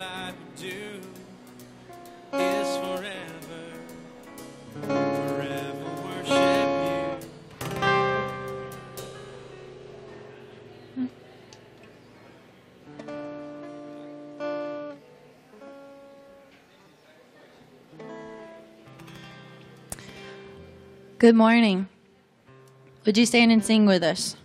Do is forever, forever worship you. Good morning. Would you stand and sing with us?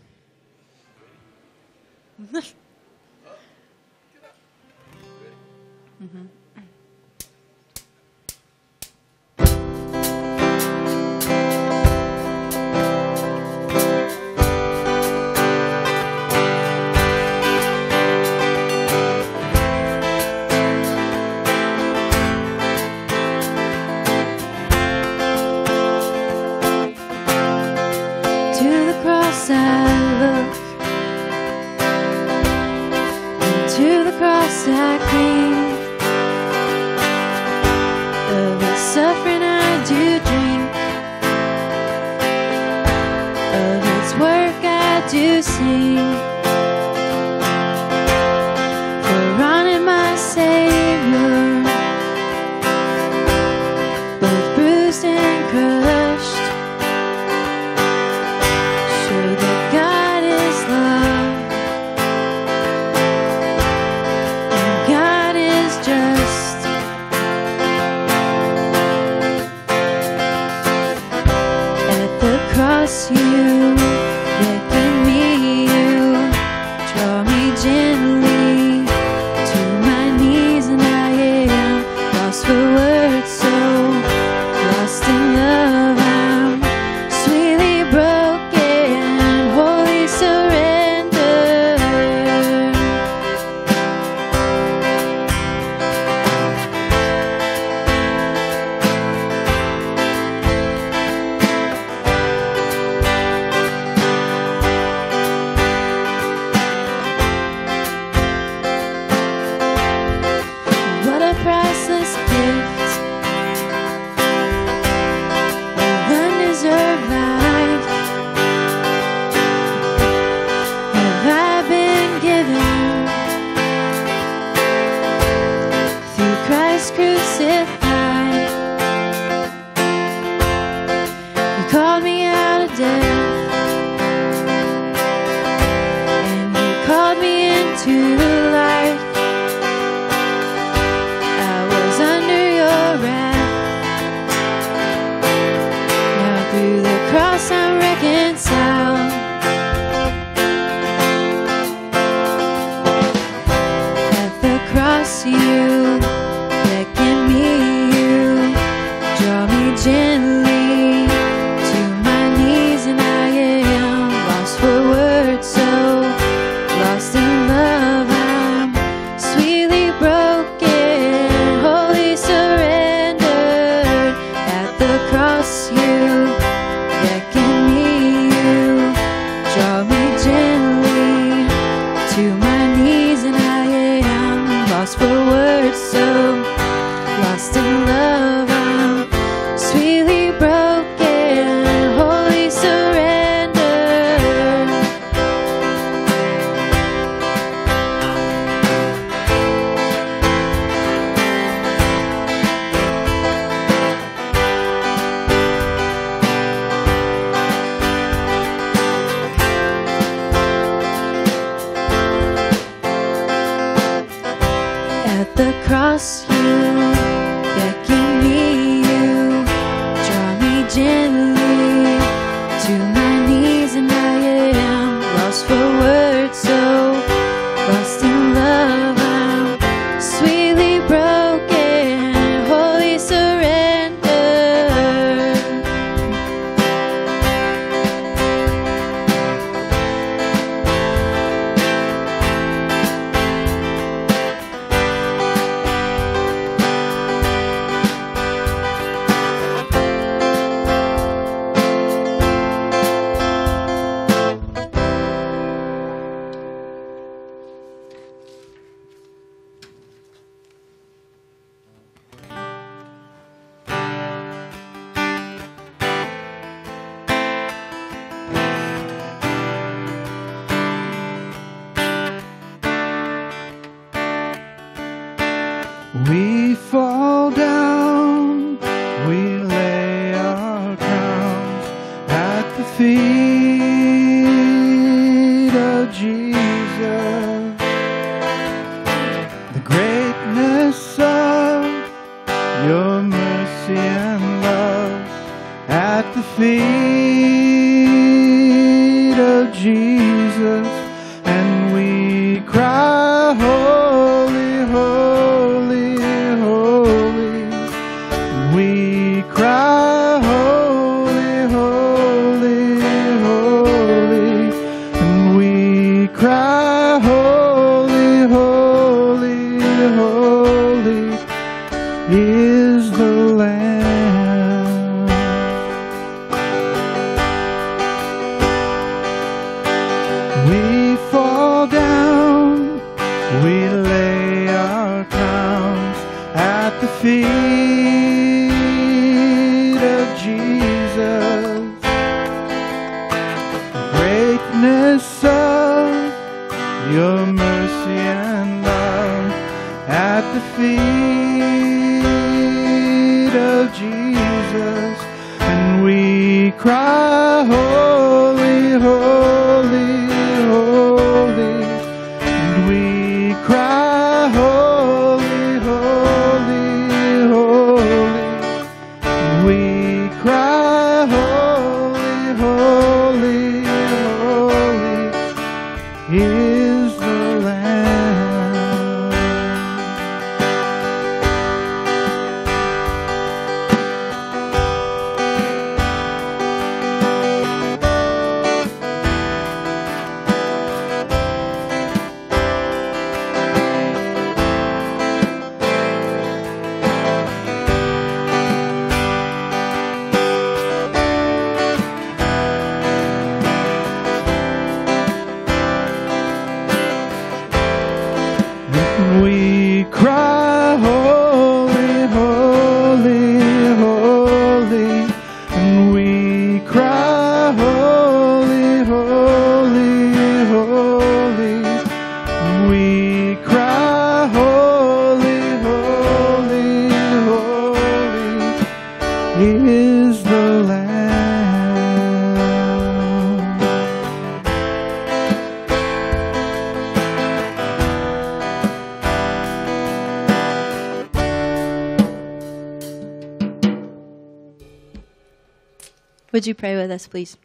is the Lamb. Would you pray with us, please?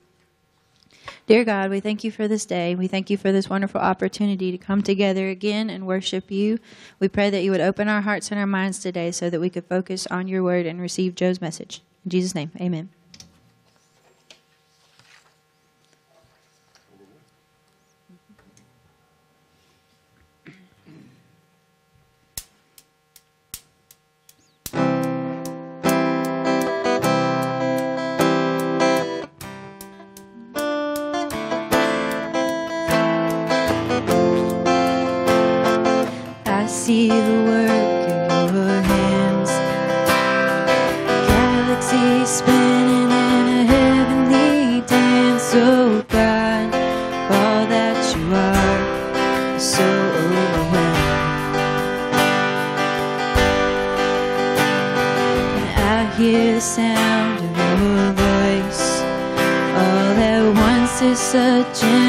Dear God, we thank you for this day. We thank you for this wonderful opportunity to come together again and worship you. We pray that you would open our hearts and our minds today so that we could focus on your word and receive Joe's message. In Jesus' name, amen. see the word. searching.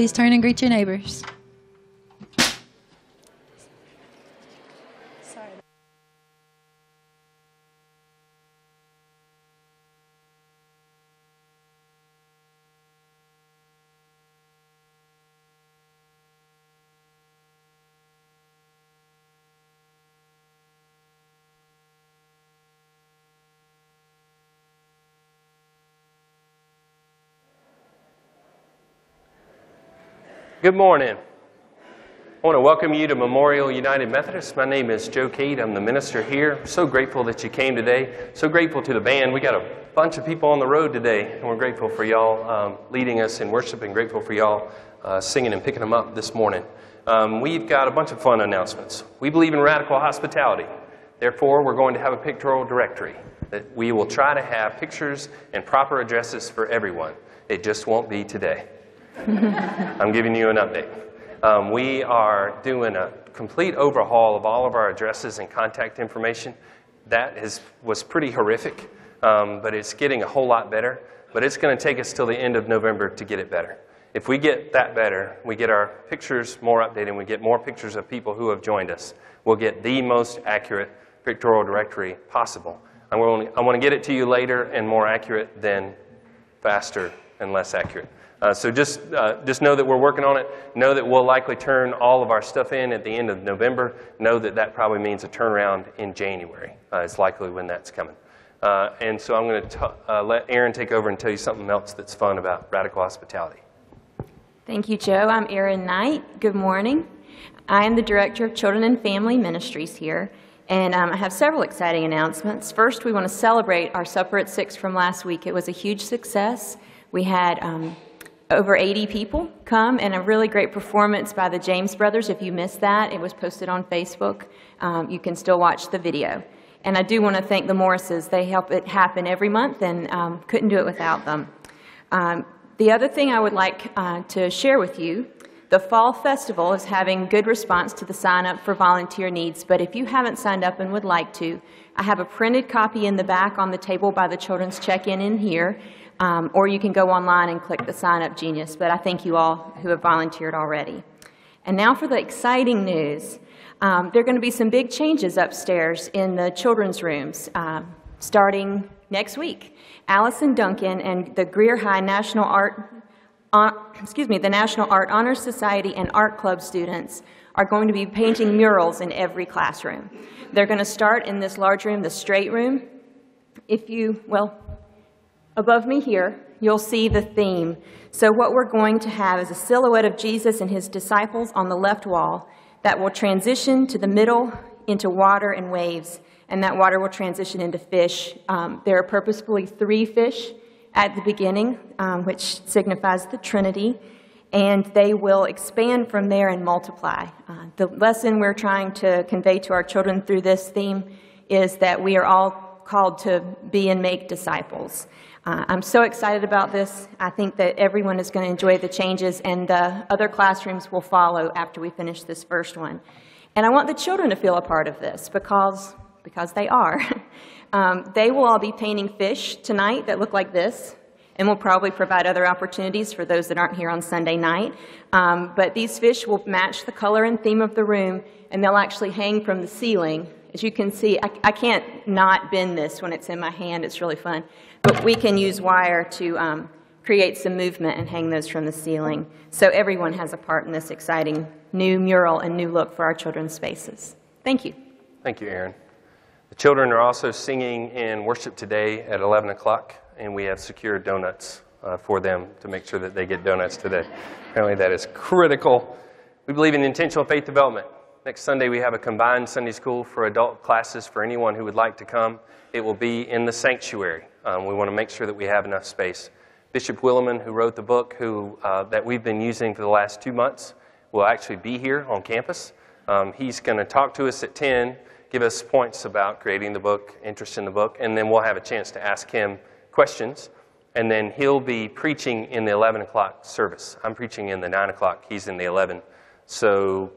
Please turn and greet your neighbors. Good morning. I want to welcome you to Memorial United Methodist. My name is Joe Cade. I'm the minister here. So grateful that you came today. So grateful to the band. We got a bunch of people on the road today, and we're grateful for y'all um, leading us in worship and grateful for y'all uh, singing and picking them up this morning. Um, we've got a bunch of fun announcements. We believe in radical hospitality. Therefore, we're going to have a pictorial directory that we will try to have pictures and proper addresses for everyone. It just won't be today. I'm giving you an update. Um, we are doing a complete overhaul of all of our addresses and contact information. That is, was pretty horrific, um, but it's getting a whole lot better. But it's going to take us till the end of November to get it better. If we get that better, we get our pictures more updated, and we get more pictures of people who have joined us, we'll get the most accurate pictorial directory possible. I want to get it to you later and more accurate than faster and less accurate. Uh, so just, uh, just know that we're working on it. Know that we'll likely turn all of our stuff in at the end of November. Know that that probably means a turnaround in January. Uh, it's likely when that's coming. Uh, and so I'm going to uh, let Aaron take over and tell you something else that's fun about radical hospitality. Thank you, Joe. I'm Aaron Knight. Good morning. I am the Director of Children and Family Ministries here, and um, I have several exciting announcements. First, we want to celebrate our Supper at Six from last week. It was a huge success. We had um, over 80 people come and a really great performance by the James Brothers. If you missed that, it was posted on Facebook. Um, you can still watch the video. And I do want to thank the Morrises. They help it happen every month and um, couldn't do it without them. Um, the other thing I would like uh, to share with you the Fall Festival is having good response to the sign up for volunteer needs, but if you haven't signed up and would like to, I have a printed copy in the back on the table by the children's check in in here, um, or you can go online and click the sign up genius. But I thank you all who have volunteered already. And now for the exciting news. Um, there are going to be some big changes upstairs in the children's rooms um, starting next week. Allison Duncan and the Greer High National Art, uh, excuse me, the National Art Honor Society and Art Club students are going to be painting murals in every classroom. They're going to start in this large room, the straight room. If you, well, above me here, you'll see the theme. So what we're going to have is a silhouette of Jesus and his disciples on the left wall that will transition to the middle into water and waves, and that water will transition into fish. Um, there are purposefully three fish at the beginning, um, which signifies the Trinity, and they will expand from there and multiply. Uh, the lesson we're trying to convey to our children through this theme is that we are all called to be and make disciples. Uh, I'm so excited about this. I think that everyone is going to enjoy the changes, and the other classrooms will follow after we finish this first one. And I want the children to feel a part of this because, because they are. um, they will all be painting fish tonight that look like this, and we'll probably provide other opportunities for those that aren't here on Sunday night. Um, but these fish will match the color and theme of the room, and they'll actually hang from the ceiling. As you can see, I, I can't not bend this when it's in my hand. It's really fun. But we can use wire to um, create some movement and hang those from the ceiling. So everyone has a part in this exciting new mural and new look for our children's spaces. Thank you. Thank you, Aaron. The children are also singing in worship today at 11 o'clock, and we have secured donuts uh, for them to make sure that they get donuts today. Apparently, that is critical. We believe in intentional faith development. Next Sunday, we have a combined Sunday school for adult classes for anyone who would like to come. It will be in the sanctuary. Um, we want to make sure that we have enough space. Bishop Willimon, who wrote the book, who, uh, that we've been using for the last two months, will actually be here on campus. Um, he's going to talk to us at 10, give us points about creating the book, interest in the book, and then we'll have a chance to ask him questions. And then he'll be preaching in the 11 o'clock service. I'm preaching in the 9 o'clock, he's in the 11. So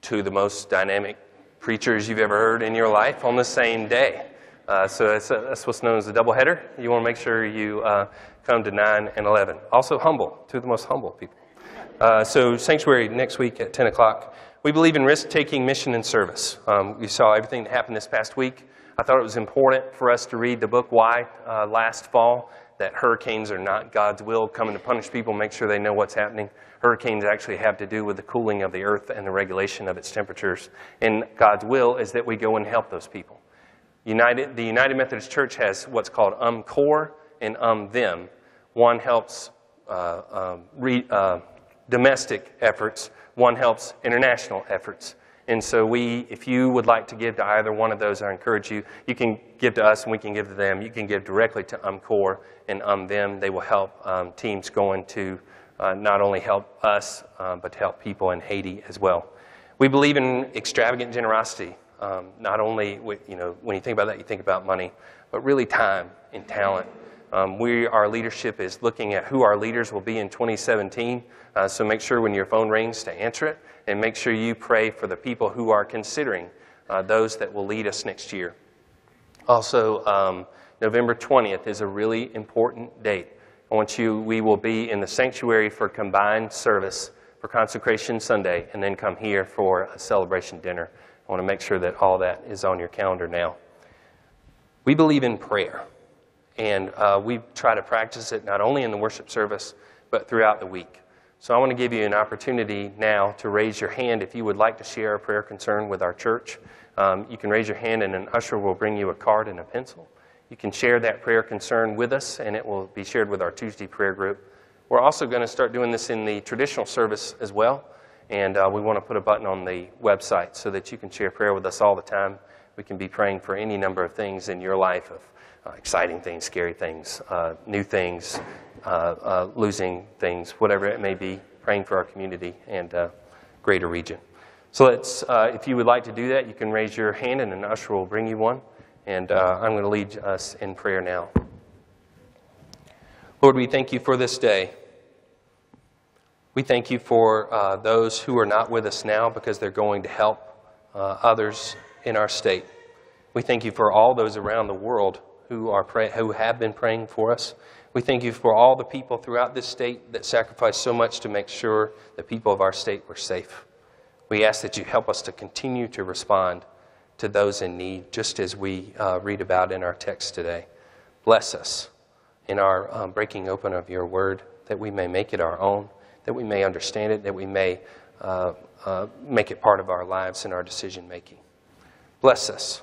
two of the most dynamic preachers you've ever heard in your life on the same day. Uh, so that's, uh, that's, what's known as a doubleheader. You want to make sure you uh, come to 9 and 11. Also, humble, two of the most humble people. Uh, so, Sanctuary next week at 10 o'clock. We believe in risk taking mission and service. Um, we saw everything that happened this past week. I thought it was important for us to read the book Why uh, last fall, that hurricanes are not God's will, coming to punish people, make sure they know what's happening. Hurricanes actually have to do with the cooling of the earth and the regulation of its temperatures. And God's will is that we go and help those people. United, the United Methodist Church has what's called um core and um them. One helps uh, um, re, uh, domestic efforts, one helps international efforts. And so we, if you would like to give to either one of those, I encourage you, you can give to us and we can give to them. You can give directly to UMCOR and Um Them. They will help um, teams going to uh, not only help us, uh, but to help people in Haiti as well. We believe in extravagant generosity. Um, not only, with, you know, when you think about that, you think about money, but really time and talent. Um, we, our leadership is looking at who our leaders will be in 2017. Uh, so make sure when your phone rings to answer it, and make sure you pray for the people who are considering uh, those that will lead us next year. Also, um, November 20th is a really important date. I want you, we will be in the sanctuary for combined service for Consecration Sunday and then come here for a celebration dinner. I want to make sure that all that is on your calendar now. We believe in prayer, and uh, we try to practice it not only in the worship service, but throughout the week. So I want to give you an opportunity now to raise your hand if you would like to share a prayer concern with our church. Um, you can raise your hand, and an usher will bring you a card and a pencil. You can share that prayer concern with us, and it will be shared with our Tuesday prayer group. We're also going to start doing this in the traditional service as well, and uh, we want to put a button on the website so that you can share prayer with us all the time. We can be praying for any number of things in your life of uh, exciting things, scary things, uh, new things, uh, uh, losing things, whatever it may be, praying for our community and uh, greater region. So let's, if you would like to do that, you can raise your hand, and an usher will bring you one. And I'm going to lead us in prayer now. Lord, we thank you for this day. We thank you for uh, those who are not with us now because they're going to help uh, others in our state. We thank you for all those around the world who, are pray- who have been praying for us. We thank you for all the people throughout this state that sacrificed so much to make sure the people of our state were safe. We ask that you help us to continue to respond to those in need, just as we uh, read about in our text today. Bless us in our um, breaking open of your word, that we may make it our own, that we may understand it, that we may uh, uh, make it part of our lives and our decision making. Bless us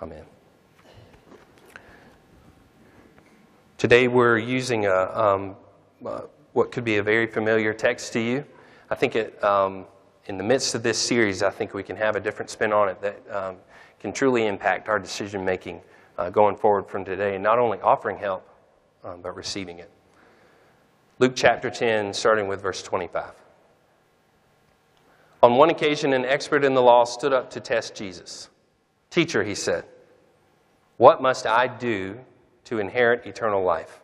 Amen. Today we're using a, um, uh, what could be a very familiar text to you. I think it, um, in the midst of this series, I think we can have a different spin on it that um, can truly impact our decision making uh, going forward from today, not only offering help, um, but receiving it. Luke chapter 10, starting with verse 25. On one occasion, an expert in the law stood up to test Jesus. Teacher, he said, what must I do to inherit eternal life?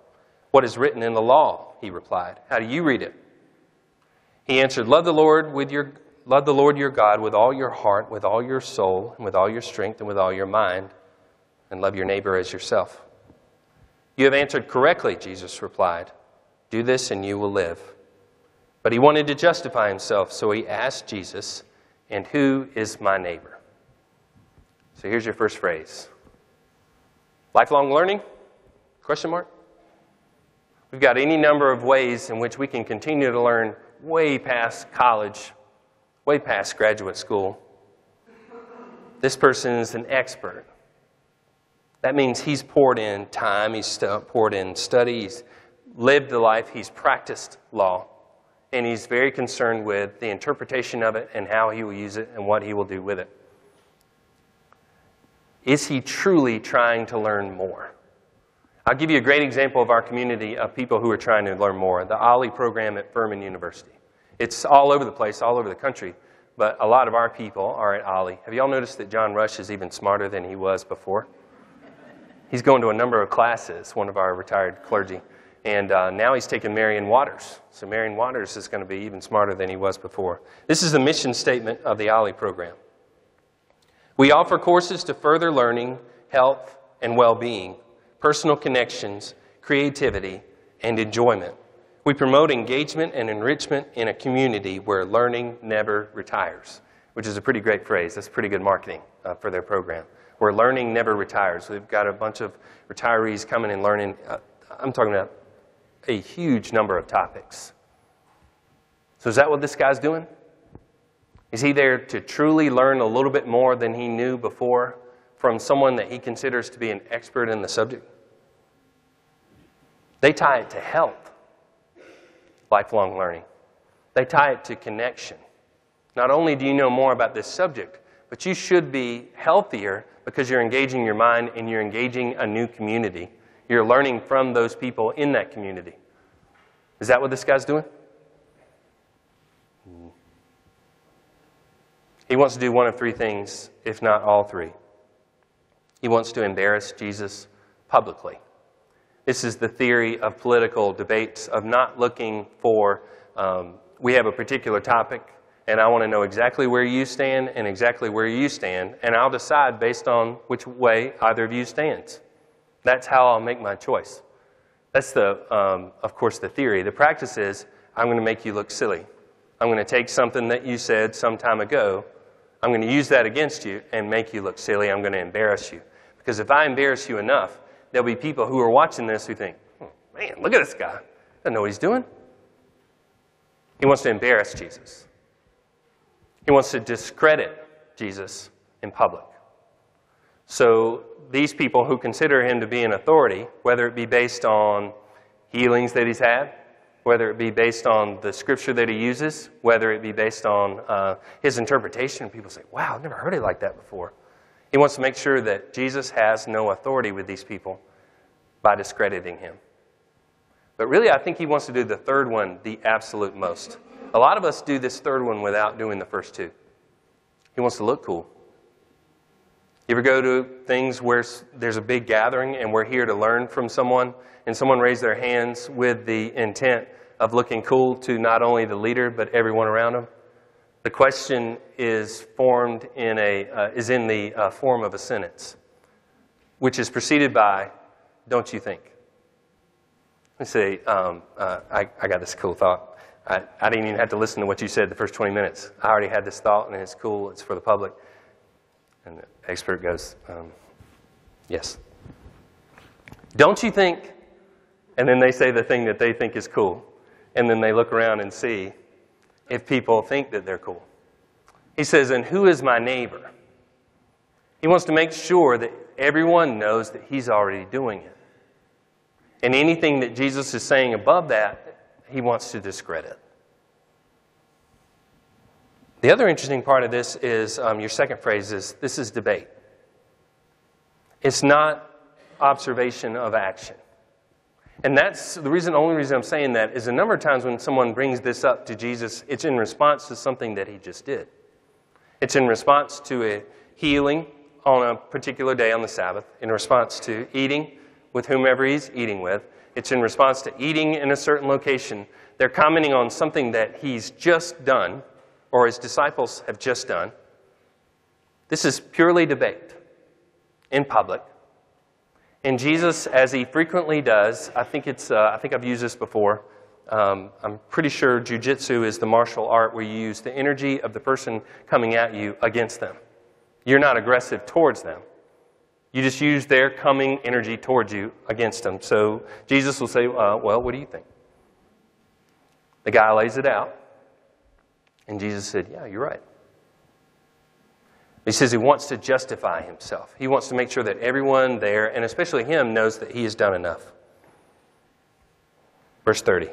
What is written in the law? He replied. How do you read it? He answered, Love the Lord with your love the Lord your God with all your heart, with all your soul, and with all your strength, and with all your mind, and love your neighbor as yourself. You have answered correctly, Jesus replied. Do this and you will live. But he wanted to justify himself, so he asked Jesus, And who is my neighbor? So here's your first phrase. Lifelong learning? Question mark? We've got any number of ways in which we can continue to learn way past college, way past graduate school. This person is an expert. That means he's poured in time, he's poured in study, he's lived the life, he's practiced law, and he's very concerned with the interpretation of it and how he will use it and what he will do with it. Is he truly trying to learn more? I'll give you a great example of our community of people who are trying to learn more the OLLI program at Furman University. It's all over the place, all over the country, but a lot of our people are at OLLI. Have you all noticed that John Rush is even smarter than he was before? He's going to a number of classes, one of our retired clergy. And uh, now he's taking Marion Waters. So Marion Waters is going to be even smarter than he was before. This is the mission statement of the OLLI program. We offer courses to further learning, health, and well being, personal connections, creativity, and enjoyment. We promote engagement and enrichment in a community where learning never retires, which is a pretty great phrase. That's pretty good marketing uh, for their program. Where learning never retires. We've got a bunch of retirees coming and learning. Uh, I'm talking about a huge number of topics. So, is that what this guy's doing? Is he there to truly learn a little bit more than he knew before from someone that he considers to be an expert in the subject? They tie it to health, lifelong learning. They tie it to connection. Not only do you know more about this subject, but you should be healthier because you're engaging your mind and you're engaging a new community. You're learning from those people in that community. Is that what this guy's doing? He wants to do one of three things, if not all three. He wants to embarrass Jesus publicly. This is the theory of political debates, of not looking for, um, we have a particular topic, and I want to know exactly where you stand and exactly where you stand, and I'll decide based on which way either of you stands. That's how I'll make my choice. That's the, um, of course, the theory. The practice is I'm going to make you look silly. I'm going to take something that you said some time ago I'm going to use that against you and make you look silly. I'm going to embarrass you. Because if I embarrass you enough, there'll be people who are watching this who think, oh, man, look at this guy. Doesn't know what he's doing. He wants to embarrass Jesus. He wants to discredit Jesus in public. So these people who consider him to be an authority, whether it be based on healings that he's had, whether it be based on the scripture that he uses, whether it be based on uh, his interpretation. People say, wow, I've never heard it like that before. He wants to make sure that Jesus has no authority with these people by discrediting him. But really, I think he wants to do the third one the absolute most. A lot of us do this third one without doing the first two. He wants to look cool. You ever go to things where there's a big gathering and we're here to learn from someone, and someone raised their hands with the intent of looking cool to not only the leader but everyone around them? The question is formed in a uh, is in the uh, form of a sentence, which is preceded by, "Don't you think?" Let's say, um, uh, I, I got this cool thought. I, I didn't even have to listen to what you said the first 20 minutes. I already had this thought, and it's cool. It's for the public. And the expert goes, um, "Yes." Don't you think? And then they say the thing that they think is cool and then they look around and see if people think that they're cool. He says, And who is my neighbor? He wants to make sure that everyone knows that he's already doing it. And anything that Jesus is saying above that, he wants to discredit. The other interesting part of this is um, your second phrase is this is debate. It's not observation of action. And that's the reason, the only reason I'm saying that is a number of times when someone brings this up to Jesus, it's in response to something that he just did. It's in response to a healing on a particular day on the Sabbath, in response to eating with whomever he's eating with. It's in response to eating in a certain location. They're commenting on something that he's just done, or his disciples have just done. This is purely debate in public. And Jesus, as he frequently does, I think, it's, uh, I think I've used this before. Um, I'm pretty sure jujitsu is the martial art where you use the energy of the person coming at you against them. You're not aggressive towards them. You just use their coming energy towards you against them. So Jesus will say, uh, Well, what do you think? The guy lays it out. And Jesus said, Yeah, you're right. He says he wants to justify himself. He wants to make sure that everyone there, and especially him, knows that he has done enough. Verse 30.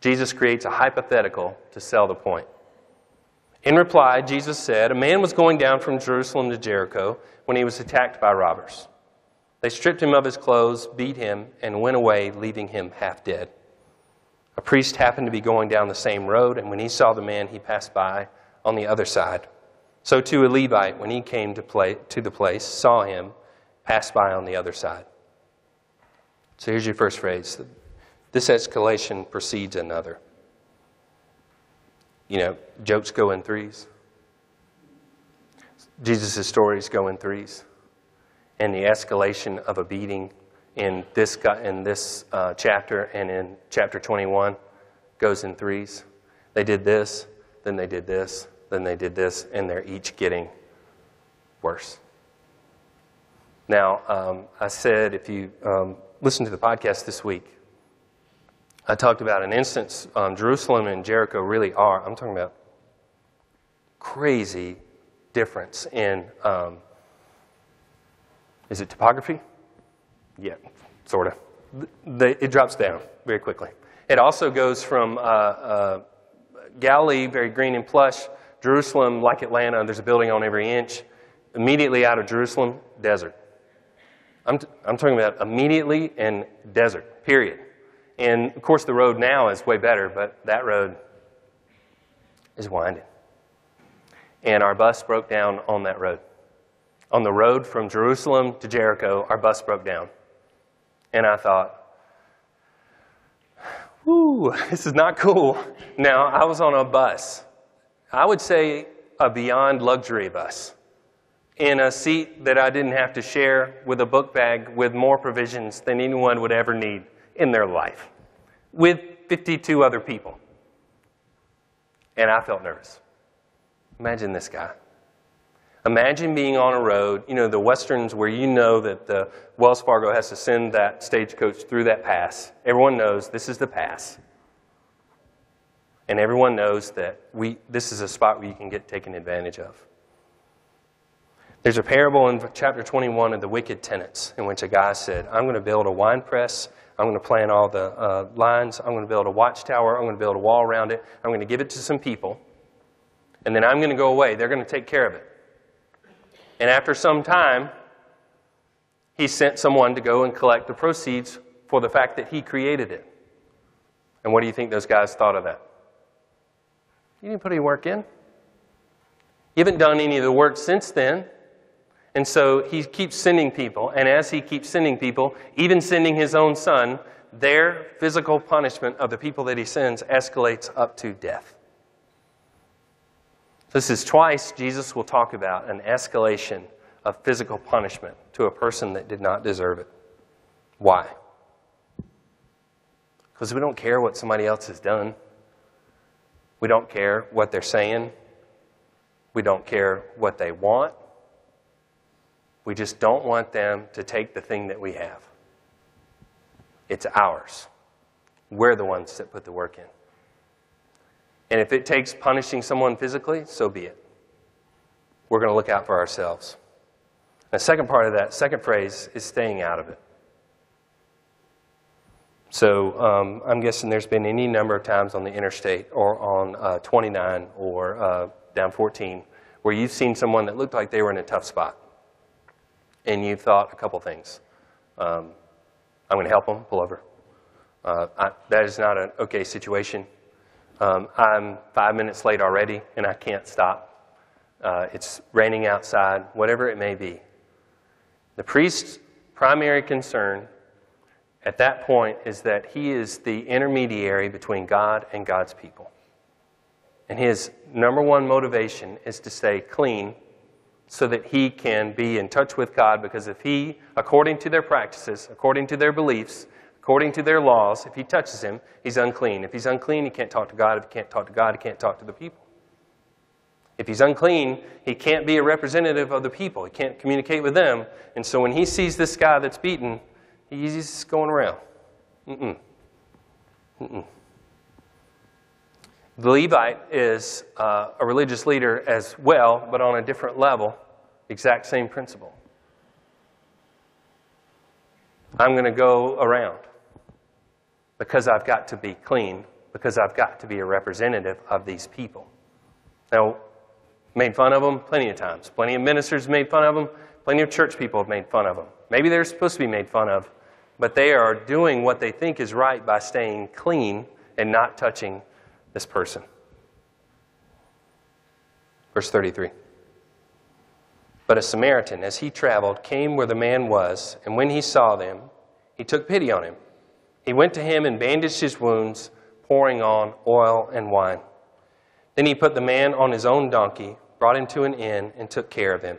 Jesus creates a hypothetical to sell the point. In reply, Jesus said, A man was going down from Jerusalem to Jericho when he was attacked by robbers. They stripped him of his clothes, beat him, and went away, leaving him half dead. A priest happened to be going down the same road, and when he saw the man, he passed by on the other side. So too a Levite, when he came to, play, to the place, saw him, passed by on the other side. So here's your first phrase. This escalation precedes another. You know, jokes go in threes. Jesus' stories go in threes. And the escalation of a beating in this, in this uh, chapter and in chapter 21 goes in threes. They did this, then they did this, then they did this, and they're each getting worse. Now, um, I said if you um, listen to the podcast this week, I talked about an instance um, Jerusalem and Jericho really are. I'm talking about crazy difference in um, is it topography? Yeah, sort of. it drops down very quickly. It also goes from uh, uh, Galilee, very green and plush, Jerusalem, like Atlanta, there's a building on every inch. Immediately out of Jerusalem, desert. I'm, t- I'm talking about immediately and desert, period. And of course, the road now is way better, but that road is winding. And our bus broke down on that road. On the road from Jerusalem to Jericho, our bus broke down. And I thought, whoo, this is not cool. Now, I was on a bus I would say a beyond luxury bus in a seat that I didn't have to share with a book bag with more provisions than anyone would ever need in their life with 52 other people. And I felt nervous. Imagine this guy. Imagine being on a road, you know, the westerns where you know that the Wells Fargo has to send that stagecoach through that pass. Everyone knows this is the pass. And everyone knows that we, this is a spot where you can get taken advantage of. There's a parable in chapter 21 of the wicked tenants in which a guy said, I'm going to build a wine press. I'm going to plan all the uh, lines. I'm going to build a watchtower. I'm going to build a wall around it. I'm going to give it to some people. And then I'm going to go away. They're going to take care of it. And after some time, he sent someone to go and collect the proceeds for the fact that he created it. And what do you think those guys thought of that? You didn't put any work in. You haven't done any of the work since then. And so he keeps sending people. And as he keeps sending people, even sending his own son, their physical punishment of the people that he sends escalates up to death. This is twice Jesus will talk about an escalation of physical punishment to a person that did not deserve it. Why? Because we don't care what somebody else has done. We don't care what they're saying. We don't care what they want. We just don't want them to take the thing that we have. It's ours. We're the ones that put the work in. And if it takes punishing someone physically, so be it. We're going to look out for ourselves. The second part of that, second phrase, is staying out of it. So um, I'm guessing there's been any number of times on the interstate or on uh, 29 or uh, down 14 where you've seen someone that looked like they were in a tough spot. And you thought a couple things. Um, I'm going to help them, pull over. Uh, I, that is not an okay situation. Um, I'm five minutes late already and I can't stop. Uh, it's raining outside, whatever it may be. The priest's primary concern at that point is that he is the intermediary between God and God's people. And his number one motivation is to stay clean so that he can be in touch with God because if he, according to their practices, according to their beliefs, according to their laws, if he touches him, he's unclean. If he's unclean, he can't talk to God. If he can't talk to God, he can't talk to the people. If he's unclean, he can't be a representative of the people. He can't communicate with them. And so when he sees this guy that's beaten, he's just going around. Mm-mm. Mm-mm. The Levite is uh, a religious leader as well, but on a different level, exact same principle. I'm going to go around because I've got to be clean, because I've got to be a representative of these people. Now, made fun of them plenty of times. Plenty of ministers made fun of them. Plenty of church people have made fun of them. Maybe they're supposed to be made fun of, but they are doing what they think is right by staying clean and not touching this person. Verse 33. But a Samaritan, as he traveled, came where the man was, and when he saw them, he took pity on him. He went to him and bandaged his wounds, pouring on oil and wine. Then he put the man on his own donkey, brought him to an inn, and took care of him.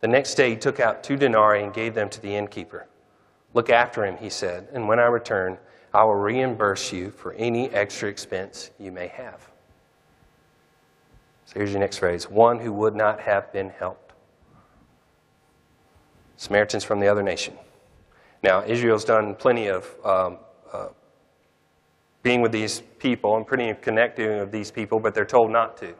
The next day he took out two denarii and gave them to the innkeeper. Look after him, he said, and when I return, I will reimburse you for any extra expense you may have. So here's your next phrase one who would not have been helped. Samaritans from the other nation. Now, Israel's done plenty of um, uh, being with these people and pretty connecting with these people, but they're told not to.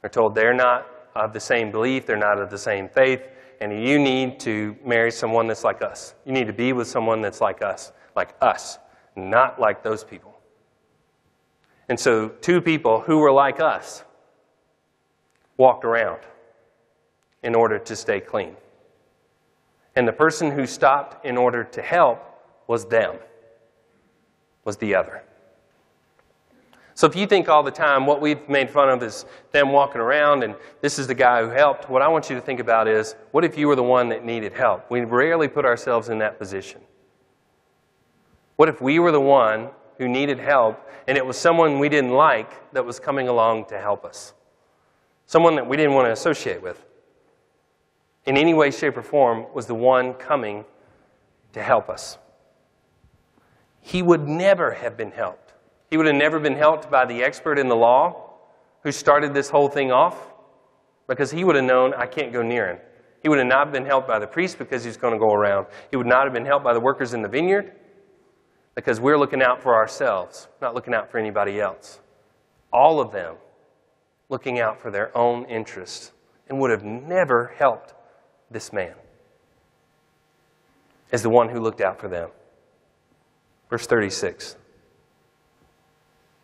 They're told they're not of the same belief, they're not of the same faith, and you need to marry someone that's like us. You need to be with someone that's like us, like us not like those people. And so, two people who were like us walked around in order to stay clean. And the person who stopped in order to help was them, was the other. So if you think all the time what we've made fun of is them walking around and this is the guy who helped, what I want you to think about is what if you were the one that needed help? We rarely put ourselves in that position. What if we were the one who needed help and it was someone we didn't like that was coming along to help us? Someone that we didn't want to associate with. In any way, shape, or form, was the one coming to help us. He would never have been helped. He would have never been helped by the expert in the law who started this whole thing off because he would have known, I can't go near him. He would have not been helped by the priest because he's going to go around. He would not have been helped by the workers in the vineyard because we're looking out for ourselves, not looking out for anybody else. All of them looking out for their own interests and would have never helped this man as the one who looked out for them. Verse 36.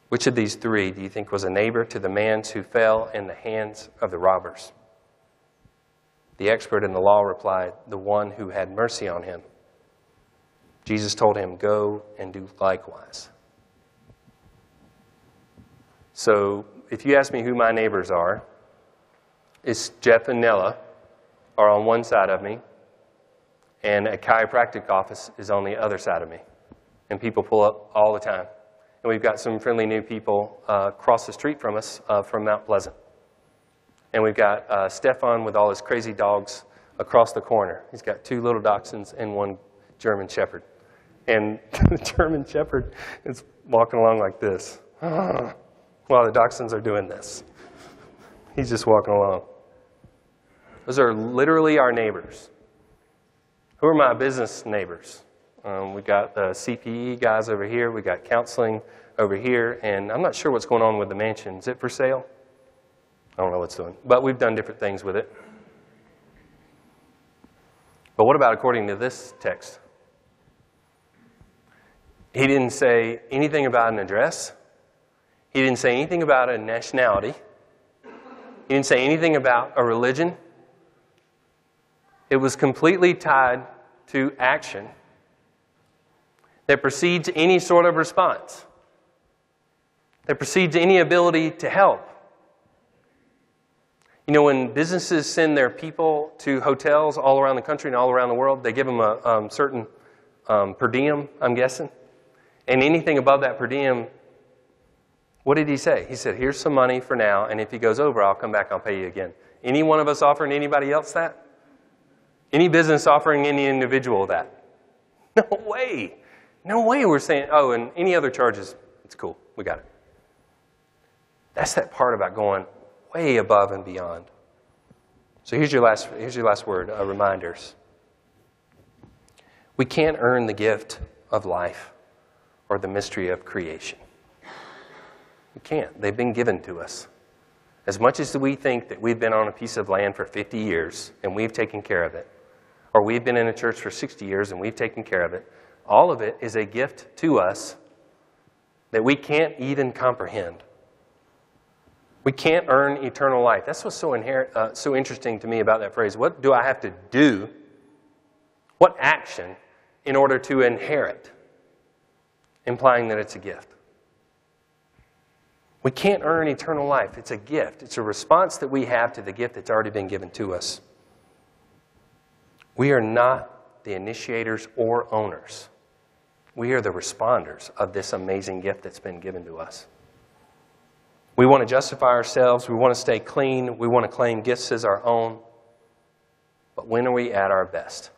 Which of these three do you think was a neighbor to the man who fell in the hands of the robbers? The expert in the law replied, The one who had mercy on him. Jesus told him, Go and do likewise. So, if you ask me who my neighbors are, it's Jeff and Nella are on one side of me, and a chiropractic office is on the other side of me. And people pull up all the time. And we've got some friendly new people uh, across the street from us uh, from Mount Pleasant. And we've got uh, Stefan with all his crazy dogs across the corner. He's got two little dachshunds and one German Shepherd. And the German Shepherd is walking along like this while the dachshunds are doing this. He's just walking along. Those are literally our neighbors. Who are my business neighbors? Um, we got the CPE guys over here. We've got counseling over here, and I'm not sure what's going on with the mansion. Is it for sale? I don't know what's doing, but we've done different things with it. But what about according to this text? He didn't say anything about an address. He didn't say anything about a nationality. He didn't say anything about a religion. It was completely tied to action that precedes any sort of response, that precedes any ability to help. You know, when businesses send their people to hotels all around the country and all around the world, they give them a um, certain um, per diem, I'm guessing. And anything above that per diem, what did he say? He said, Here's some money for now, and if he goes over, I'll come back, I'll pay you again. Any one of us offering anybody else that? Any business offering any individual that? No way. No way we're saying, oh, and any other charges, it's cool. We got it. That's that part about going way above and beyond. So here's your last, here's your last word uh, reminders. We can't earn the gift of life or the mystery of creation. We can't. They've been given to us. As much as we think that we've been on a piece of land for 50 years and we've taken care of it, or we've been in a church for 60 years and we've taken care of it, all of it is a gift to us that we can't even comprehend. We can't earn eternal life. That's what's so, inherent, uh, so interesting to me about that phrase. What do I have to do? What action in order to inherit? Implying that it's a gift. We can't earn eternal life. It's a gift, it's a response that we have to the gift that's already been given to us. We are not the initiators or owners. We are the responders of this amazing gift that's been given to us. We want to justify ourselves. We want to stay clean. We want to claim gifts as our own. But when are we at our best?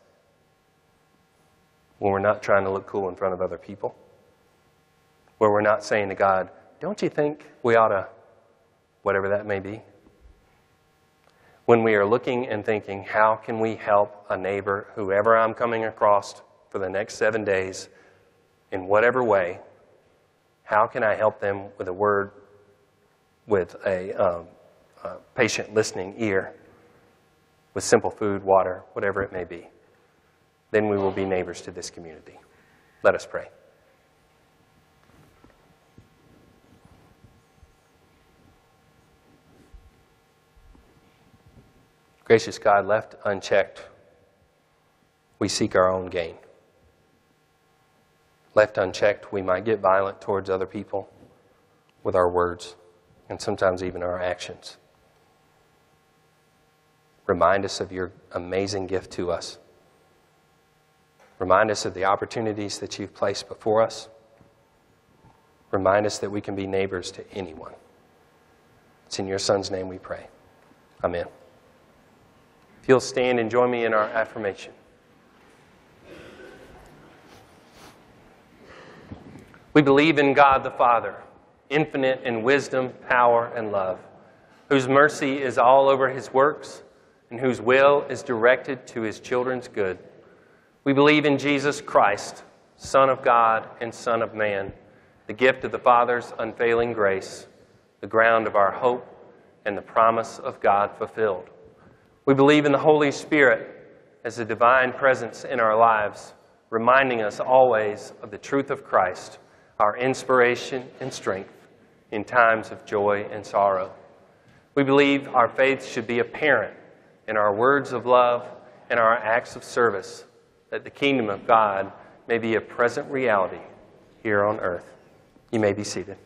When we're not trying to look cool in front of other people? Where we're not saying to God, don't you think we ought to, whatever that may be? When we are looking and thinking, how can we help a neighbor, whoever I'm coming across for the next seven days, in whatever way, how can I help them with a word, with a, um, a patient listening ear, with simple food, water, whatever it may be? Then we will be neighbors to this community. Let us pray. Gracious God, left unchecked, we seek our own gain. Left unchecked, we might get violent towards other people with our words and sometimes even our actions. Remind us of your amazing gift to us. Remind us of the opportunities that you've placed before us. Remind us that we can be neighbors to anyone. It's in your Son's name we pray. Amen. If you'll stand and join me in our affirmation. We believe in God the Father, infinite in wisdom, power, and love, whose mercy is all over his works, and whose will is directed to his children's good. We believe in Jesus Christ, Son of God and Son of man, the gift of the Father's unfailing grace, the ground of our hope, and the promise of God fulfilled. We believe in the Holy Spirit as a divine presence in our lives, reminding us always of the truth of Christ, our inspiration and strength in times of joy and sorrow. We believe our faith should be apparent in our words of love and our acts of service, that the kingdom of God may be a present reality here on earth. You may be seated.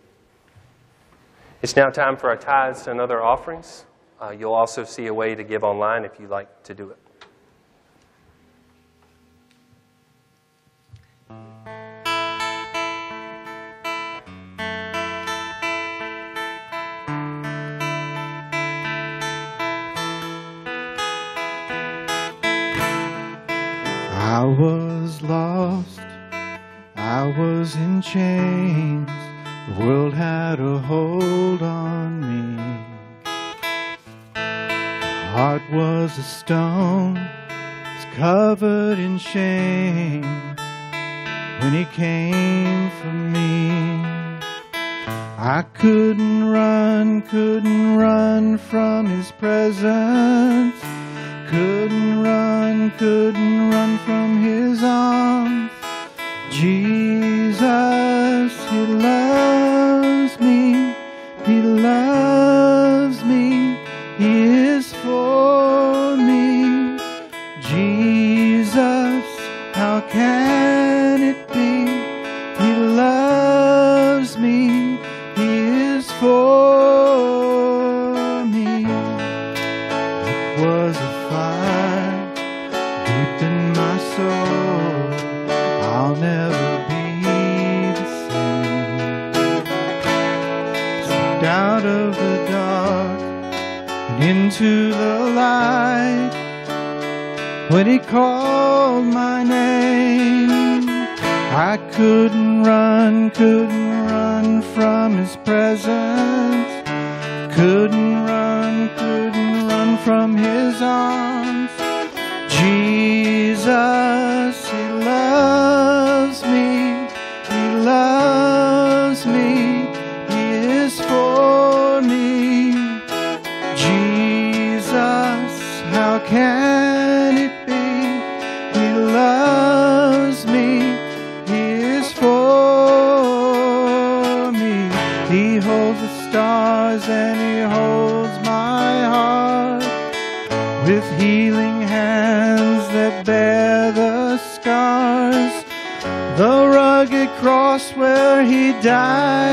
It's now time for our tithes and other offerings. Uh, you'll also see a way to give online if you'd like to do it. I was lost, I was in chains, the world had a hold on me heart was a stone, was covered in shame. When he came for me, I couldn't run, couldn't run from his presence. Couldn't run, couldn't run from his arms. Jesus.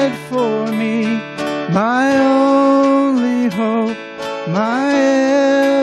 died for me, my only hope, my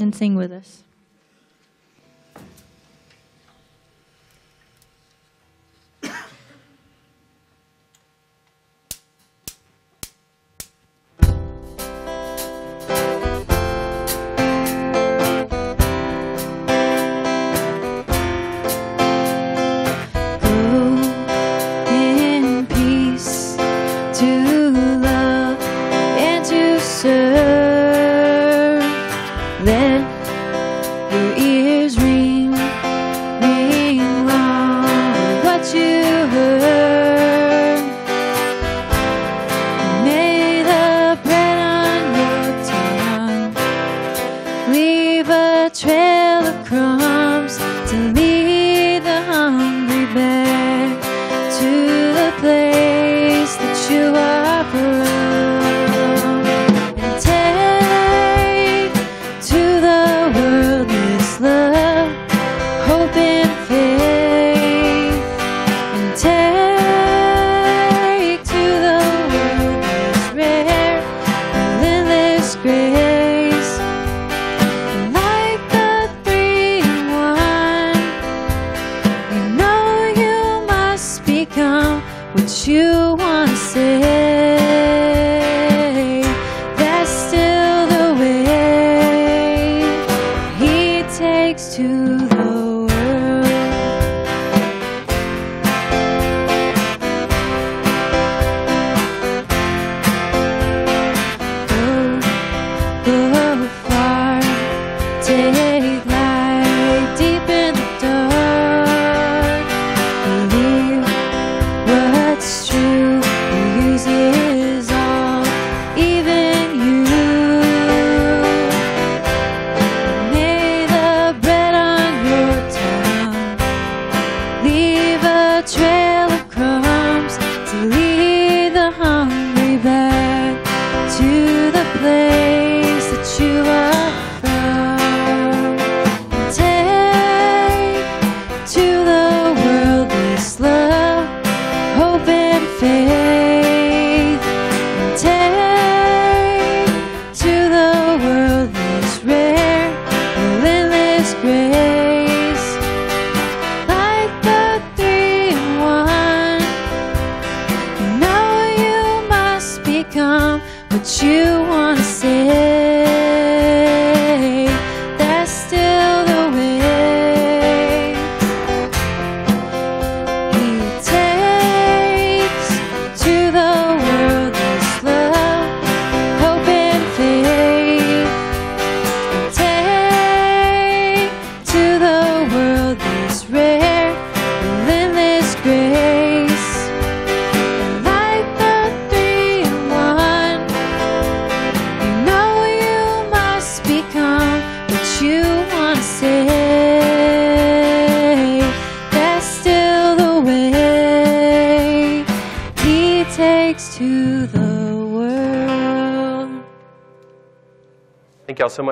and sing with us.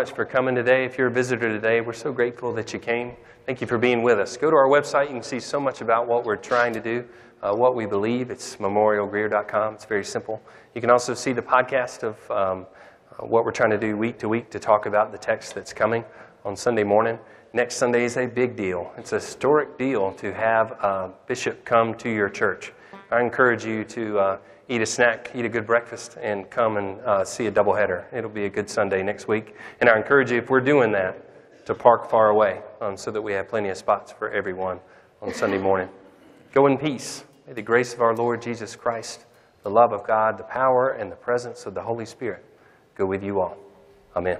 Much for coming today. If you're a visitor today, we're so grateful that you came. Thank you for being with us. Go to our website. You can see so much about what we're trying to do, uh, what we believe. It's memorialgreer.com. It's very simple. You can also see the podcast of um, uh, what we're trying to do week to week to talk about the text that's coming on Sunday morning. Next Sunday is a big deal. It's a historic deal to have a bishop come to your church. I encourage you to uh, eat a snack, eat a good breakfast, and come and uh, see a doubleheader. It'll be a good Sunday next week. And I encourage you, if we're doing that, to park far away um, so that we have plenty of spots for everyone on Sunday morning. Go in peace. May the grace of our Lord Jesus Christ, the love of God, the power, and the presence of the Holy Spirit go with you all. Amen.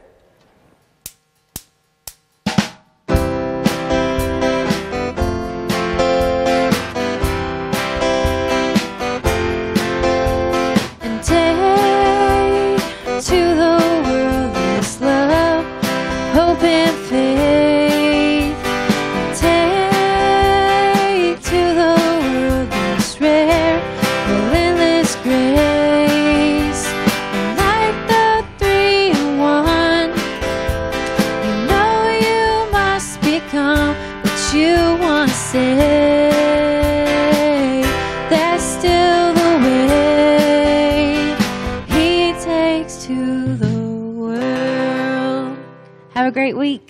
Great week.